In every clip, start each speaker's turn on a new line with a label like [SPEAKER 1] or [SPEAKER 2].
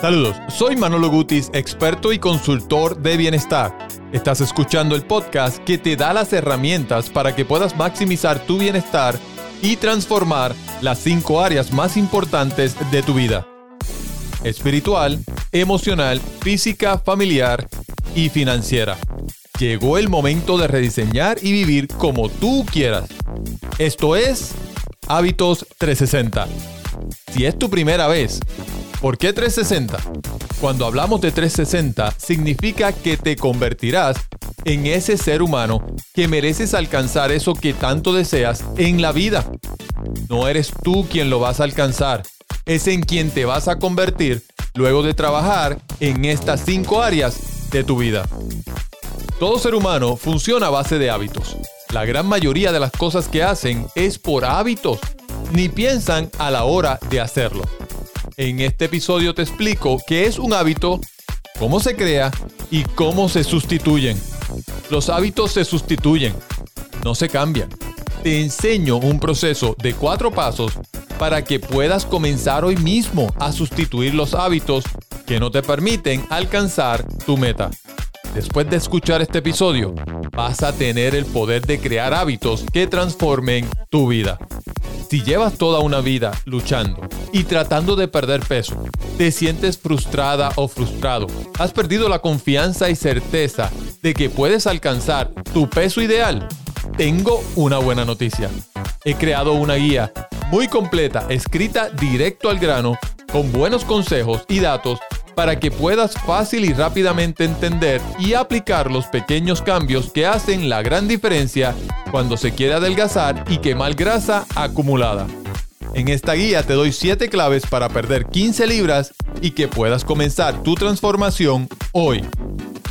[SPEAKER 1] Saludos, soy Manolo Gutis, experto y consultor de bienestar. Estás escuchando el podcast que te da las herramientas para que puedas maximizar tu bienestar y transformar las cinco áreas más importantes de tu vida. Espiritual, emocional, física, familiar y financiera. Llegó el momento de rediseñar y vivir como tú quieras. Esto es Hábitos 360. Si es tu primera vez, ¿Por qué 360? Cuando hablamos de 360, significa que te convertirás en ese ser humano que mereces alcanzar eso que tanto deseas en la vida. No eres tú quien lo vas a alcanzar, es en quien te vas a convertir luego de trabajar en estas cinco áreas de tu vida. Todo ser humano funciona a base de hábitos. La gran mayoría de las cosas que hacen es por hábitos, ni piensan a la hora de hacerlo. En este episodio te explico qué es un hábito, cómo se crea y cómo se sustituyen. Los hábitos se sustituyen, no se cambian. Te enseño un proceso de cuatro pasos para que puedas comenzar hoy mismo a sustituir los hábitos que no te permiten alcanzar tu meta. Después de escuchar este episodio, vas a tener el poder de crear hábitos que transformen tu vida. Si llevas toda una vida luchando y tratando de perder peso, te sientes frustrada o frustrado, has perdido la confianza y certeza de que puedes alcanzar tu peso ideal, tengo una buena noticia. He creado una guía muy completa, escrita directo al grano, con buenos consejos y datos para que puedas fácil y rápidamente entender y aplicar los pequeños cambios que hacen la gran diferencia cuando se quiere adelgazar y quemar grasa acumulada. En esta guía te doy 7 claves para perder 15 libras y que puedas comenzar tu transformación hoy.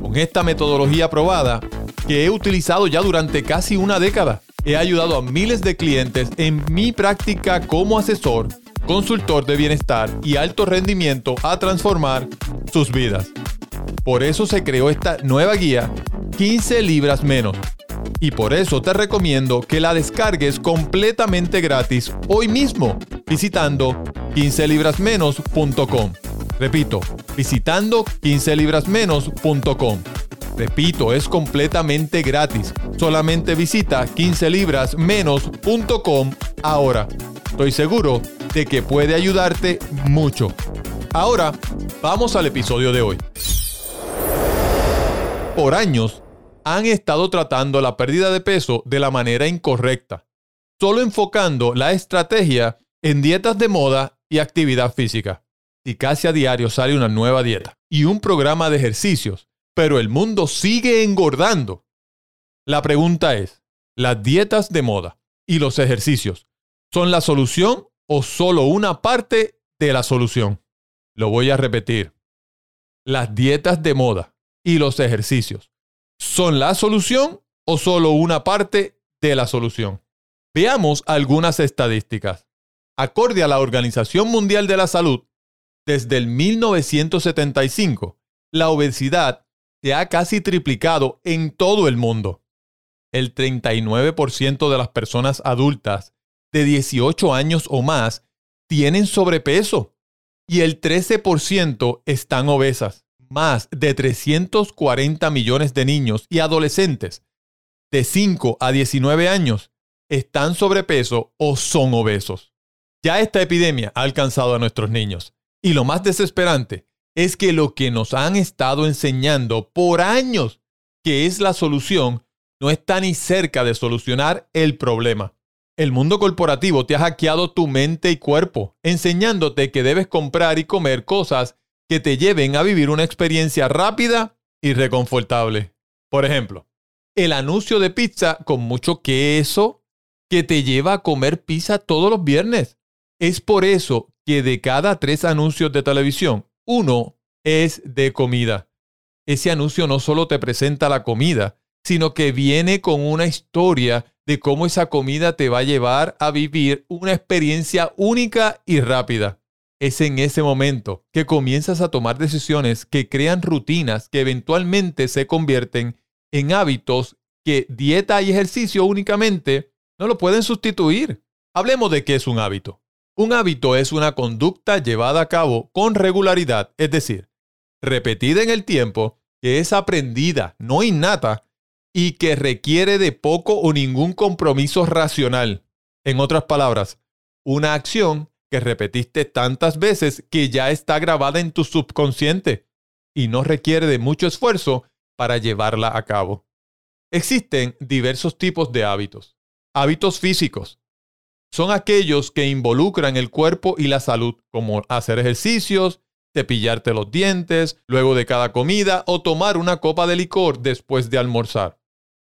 [SPEAKER 1] Con esta metodología probada, que he utilizado ya durante casi una década, he ayudado a miles de clientes en mi práctica como asesor consultor de bienestar y alto rendimiento a transformar sus vidas. Por eso se creó esta nueva guía 15 libras menos. Y por eso te recomiendo que la descargues completamente gratis hoy mismo visitando 15librasmenos.com. Repito, visitando 15librasmenos.com. Repito, es completamente gratis. Solamente visita 15librasmenos.com ahora. Estoy seguro de que puede ayudarte mucho. Ahora, vamos al episodio de hoy. Por años, han estado tratando la pérdida de peso de la manera incorrecta, solo enfocando la estrategia en dietas de moda y actividad física. Y casi a diario sale una nueva dieta y un programa de ejercicios, pero el mundo sigue engordando. La pregunta es, ¿las dietas de moda y los ejercicios son la solución o solo una parte de la solución. Lo voy a repetir. Las dietas de moda y los ejercicios son la solución o solo una parte de la solución. Veamos algunas estadísticas. Acorde a la Organización Mundial de la Salud, desde el 1975, la obesidad se ha casi triplicado en todo el mundo. El 39% de las personas adultas de 18 años o más tienen sobrepeso y el 13% están obesas. Más de 340 millones de niños y adolescentes de 5 a 19 años están sobrepeso o son obesos. Ya esta epidemia ha alcanzado a nuestros niños. Y lo más desesperante es que lo que nos han estado enseñando por años que es la solución no está ni cerca de solucionar el problema. El mundo corporativo te ha hackeado tu mente y cuerpo, enseñándote que debes comprar y comer cosas que te lleven a vivir una experiencia rápida y reconfortable. Por ejemplo, el anuncio de pizza con mucho queso que te lleva a comer pizza todos los viernes. Es por eso que de cada tres anuncios de televisión, uno es de comida. Ese anuncio no solo te presenta la comida, sino que viene con una historia de cómo esa comida te va a llevar a vivir una experiencia única y rápida. Es en ese momento que comienzas a tomar decisiones que crean rutinas que eventualmente se convierten en hábitos que dieta y ejercicio únicamente no lo pueden sustituir. Hablemos de qué es un hábito. Un hábito es una conducta llevada a cabo con regularidad, es decir, repetida en el tiempo, que es aprendida, no innata, y que requiere de poco o ningún compromiso racional. En otras palabras, una acción que repetiste tantas veces que ya está grabada en tu subconsciente y no requiere de mucho esfuerzo para llevarla a cabo. Existen diversos tipos de hábitos. Hábitos físicos. Son aquellos que involucran el cuerpo y la salud, como hacer ejercicios, cepillarte los dientes luego de cada comida o tomar una copa de licor después de almorzar.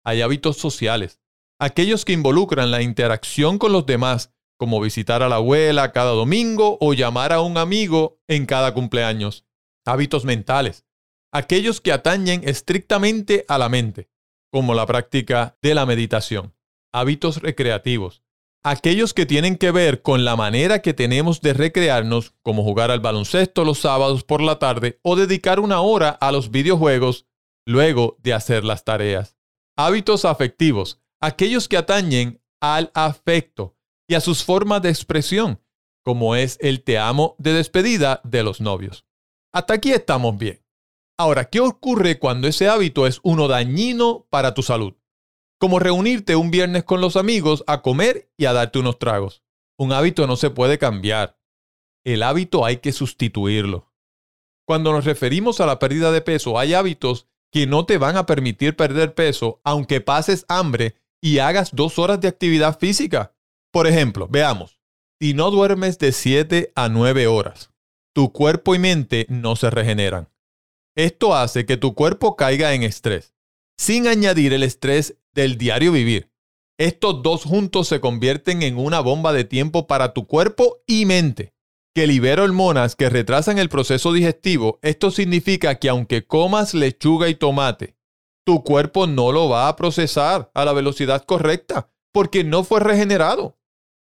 [SPEAKER 1] Hay hábitos sociales, aquellos que involucran la interacción con los demás, como visitar a la abuela cada domingo o llamar a un amigo en cada cumpleaños. Hábitos mentales, aquellos que atañen estrictamente a la mente, como la práctica de la meditación. Hábitos recreativos, aquellos que tienen que ver con la manera que tenemos de recrearnos, como jugar al baloncesto los sábados por la tarde o dedicar una hora a los videojuegos luego de hacer las tareas. Hábitos afectivos, aquellos que atañen al afecto y a sus formas de expresión, como es el te amo de despedida de los novios. Hasta aquí estamos bien. Ahora, ¿qué ocurre cuando ese hábito es uno dañino para tu salud? Como reunirte un viernes con los amigos a comer y a darte unos tragos. Un hábito no se puede cambiar. El hábito hay que sustituirlo. Cuando nos referimos a la pérdida de peso, hay hábitos que no te van a permitir perder peso aunque pases hambre y hagas dos horas de actividad física. Por ejemplo, veamos, si no duermes de 7 a 9 horas, tu cuerpo y mente no se regeneran. Esto hace que tu cuerpo caiga en estrés, sin añadir el estrés del diario vivir. Estos dos juntos se convierten en una bomba de tiempo para tu cuerpo y mente, que libera hormonas que retrasan el proceso digestivo. Esto significa que aunque comas lechuga y tomate, tu cuerpo no lo va a procesar a la velocidad correcta, porque no fue regenerado.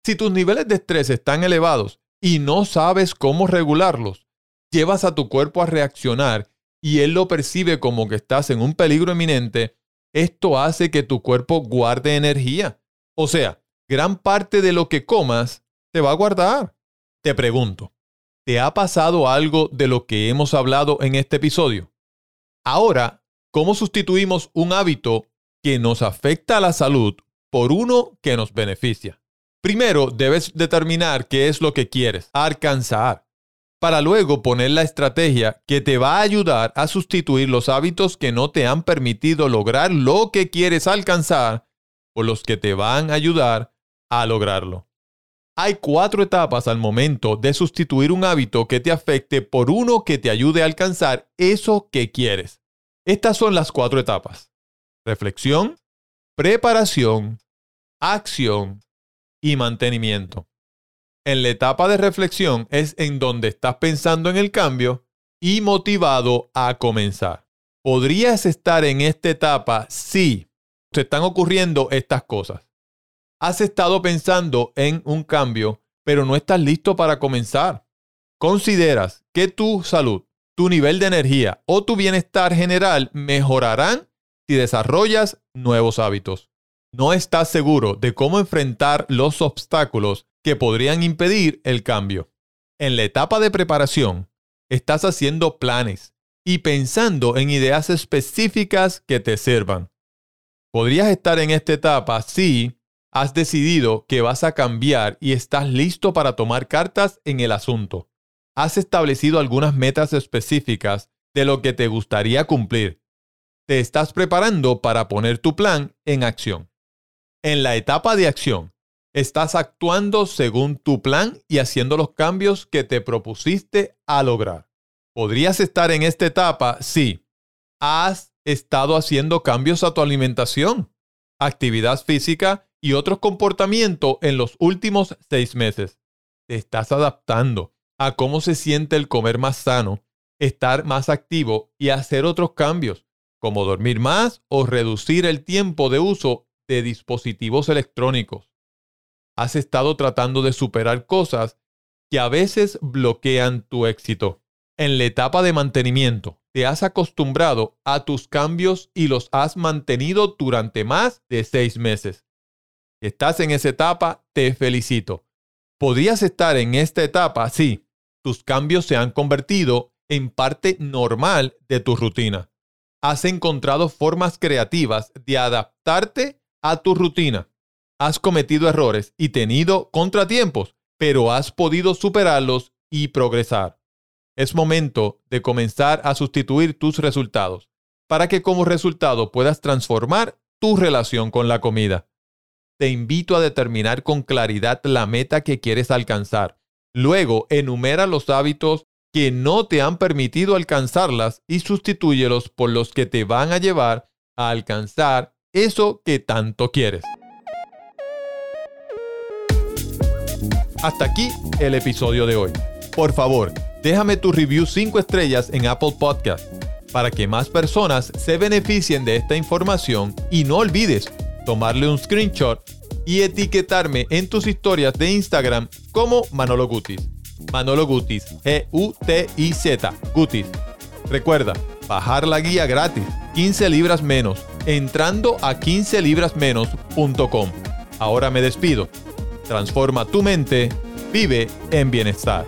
[SPEAKER 1] Si tus niveles de estrés están elevados y no sabes cómo regularlos, llevas a tu cuerpo a reaccionar y él lo percibe como que estás en un peligro eminente, esto hace que tu cuerpo guarde energía. O sea, gran parte de lo que comas te va a guardar. Te pregunto, ¿te ha pasado algo de lo que hemos hablado en este episodio? Ahora, ¿cómo sustituimos un hábito que nos afecta a la salud por uno que nos beneficia? Primero, debes determinar qué es lo que quieres alcanzar para luego poner la estrategia que te va a ayudar a sustituir los hábitos que no te han permitido lograr lo que quieres alcanzar o los que te van a ayudar a lograrlo. Hay cuatro etapas al momento de sustituir un hábito que te afecte por uno que te ayude a alcanzar eso que quieres. Estas son las cuatro etapas. Reflexión, preparación, acción y mantenimiento en la etapa de reflexión es en donde estás pensando en el cambio y motivado a comenzar. Podrías estar en esta etapa si te están ocurriendo estas cosas. Has estado pensando en un cambio, pero no estás listo para comenzar. Consideras que tu salud, tu nivel de energía o tu bienestar general mejorarán si desarrollas nuevos hábitos. No estás seguro de cómo enfrentar los obstáculos que podrían impedir el cambio. En la etapa de preparación, estás haciendo planes y pensando en ideas específicas que te sirvan. Podrías estar en esta etapa si has decidido que vas a cambiar y estás listo para tomar cartas en el asunto. Has establecido algunas metas específicas de lo que te gustaría cumplir. Te estás preparando para poner tu plan en acción. En la etapa de acción, Estás actuando según tu plan y haciendo los cambios que te propusiste a lograr. Podrías estar en esta etapa si has estado haciendo cambios a tu alimentación, actividad física y otros comportamientos en los últimos seis meses. Te estás adaptando a cómo se siente el comer más sano, estar más activo y hacer otros cambios, como dormir más o reducir el tiempo de uso de dispositivos electrónicos has estado tratando de superar cosas que a veces bloquean tu éxito. En la etapa de mantenimiento, te has acostumbrado a tus cambios y los has mantenido durante más de seis meses. estás en esa etapa, te felicito. Podrías estar en esta etapa si tus cambios se han convertido en parte normal de tu rutina. Has encontrado formas creativas de adaptarte a tu rutina. Has cometido errores y tenido contratiempos, pero has podido superarlos y progresar. Es momento de comenzar a sustituir tus resultados para que como resultado puedas transformar tu relación con la comida. Te invito a determinar con claridad la meta que quieres alcanzar. Luego, enumera los hábitos que no te han permitido alcanzarlas y sustitúyelos por los que te van a llevar a alcanzar eso que tanto quieres. Hasta aquí el episodio de hoy. Por favor, déjame tu review 5 estrellas en Apple Podcast para que más personas se beneficien de esta información y no olvides tomarle un screenshot y etiquetarme en tus historias de Instagram como Manolo Gutis. Manolo Gutis, G-U-T-I-Z, Gutis. Recuerda, bajar la guía gratis, 15 libras menos, entrando a 15librasmenos.com. Ahora me despido. Transforma tu mente, vive en bienestar.